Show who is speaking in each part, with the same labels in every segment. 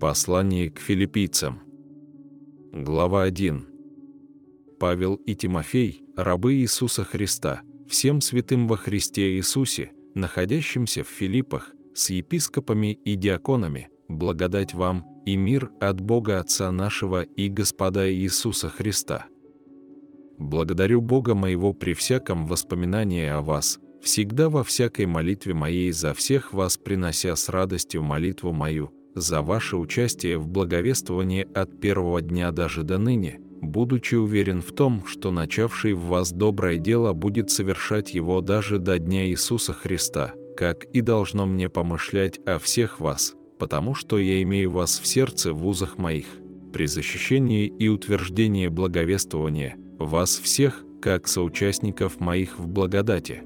Speaker 1: Послание к филиппийцам. Глава 1. Павел и Тимофей, рабы Иисуса Христа, всем святым во Христе Иисусе, находящимся в Филиппах, с епископами и диаконами, благодать вам и мир от Бога Отца нашего и Господа Иисуса Христа. Благодарю Бога моего при всяком воспоминании о вас, всегда во всякой молитве моей за всех вас принося с радостью молитву мою, за ваше участие в благовествовании от первого дня даже до ныне, будучи уверен в том, что начавший в вас доброе дело будет совершать его даже до дня Иисуса Христа, как и должно мне помышлять о всех вас, потому что я имею вас в сердце в узах моих, при защищении и утверждении благовествования, вас всех, как соучастников моих в благодати.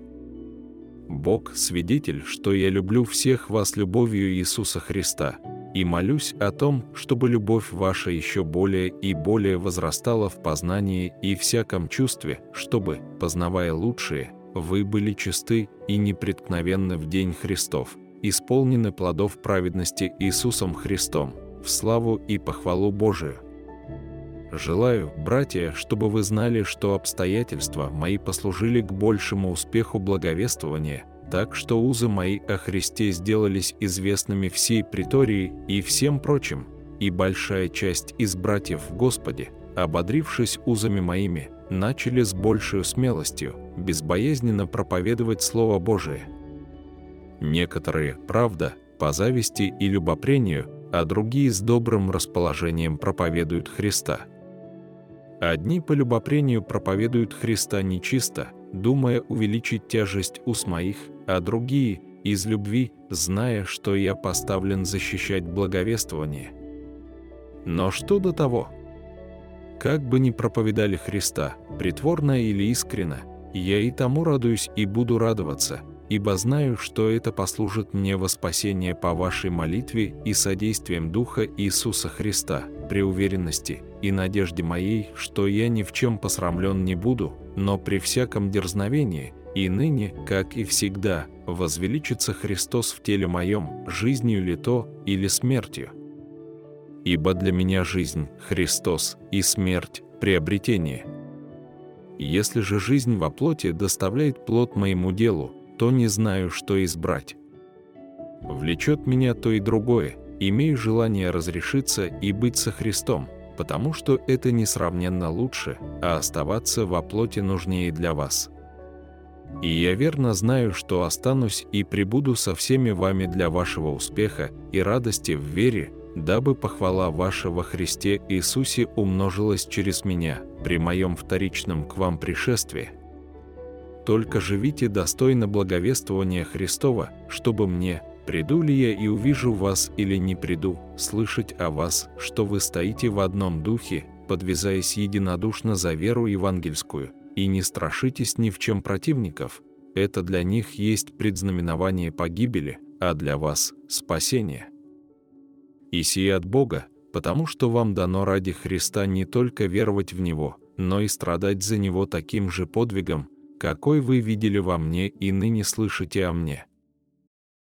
Speaker 1: Бог – свидетель, что я люблю всех вас любовью Иисуса Христа – и молюсь о том, чтобы любовь ваша еще более и более возрастала в познании и всяком чувстве, чтобы, познавая лучшее, вы были чисты и непреткновенны в день Христов, исполнены плодов праведности Иисусом Христом, в славу и похвалу Божию. Желаю, братья, чтобы вы знали, что обстоятельства мои послужили к большему успеху благовествования – так что узы мои о Христе сделались известными всей притории и всем прочим, и большая часть из братьев в Господе, ободрившись узами моими, начали с большей смелостью, безбоязненно проповедовать Слово Божие. Некоторые, правда, по зависти и любопрению, а другие с добрым расположением проповедуют Христа. Одни по любопрению проповедуют Христа нечисто, думая увеличить тяжесть уз моих, а другие – из любви, зная, что я поставлен защищать благовествование. Но что до того? Как бы ни проповедали Христа, притворно или искренно, я и тому радуюсь и буду радоваться, ибо знаю, что это послужит мне во спасение по вашей молитве и содействием Духа Иисуса Христа, при уверенности и надежде моей, что я ни в чем посрамлен не буду, но при всяком дерзновении – и ныне, как и всегда, возвеличится Христос в теле моем, жизнью ли то или смертью. Ибо для меня жизнь – Христос, и смерть – приобретение. Если же жизнь во плоти доставляет плод моему делу, то не знаю, что избрать. Влечет меня то и другое, имею желание разрешиться и быть со Христом, потому что это несравненно лучше, а оставаться во плоти нужнее для вас. И я верно знаю, что останусь и пребуду со всеми вами для вашего успеха и радости в вере, дабы похвала ваша во Христе Иисусе умножилась через меня при моем вторичном к вам пришествии. Только живите достойно благовествования Христова, чтобы мне, приду ли я и увижу вас или не приду, слышать о вас, что вы стоите в одном духе, подвязаясь единодушно за веру евангельскую, и не страшитесь ни в чем противников, это для них есть предзнаменование погибели, а для вас – спасение. И сие от Бога, потому что вам дано ради Христа не только веровать в Него, но и страдать за Него таким же подвигом, какой вы видели во мне и ныне слышите о мне.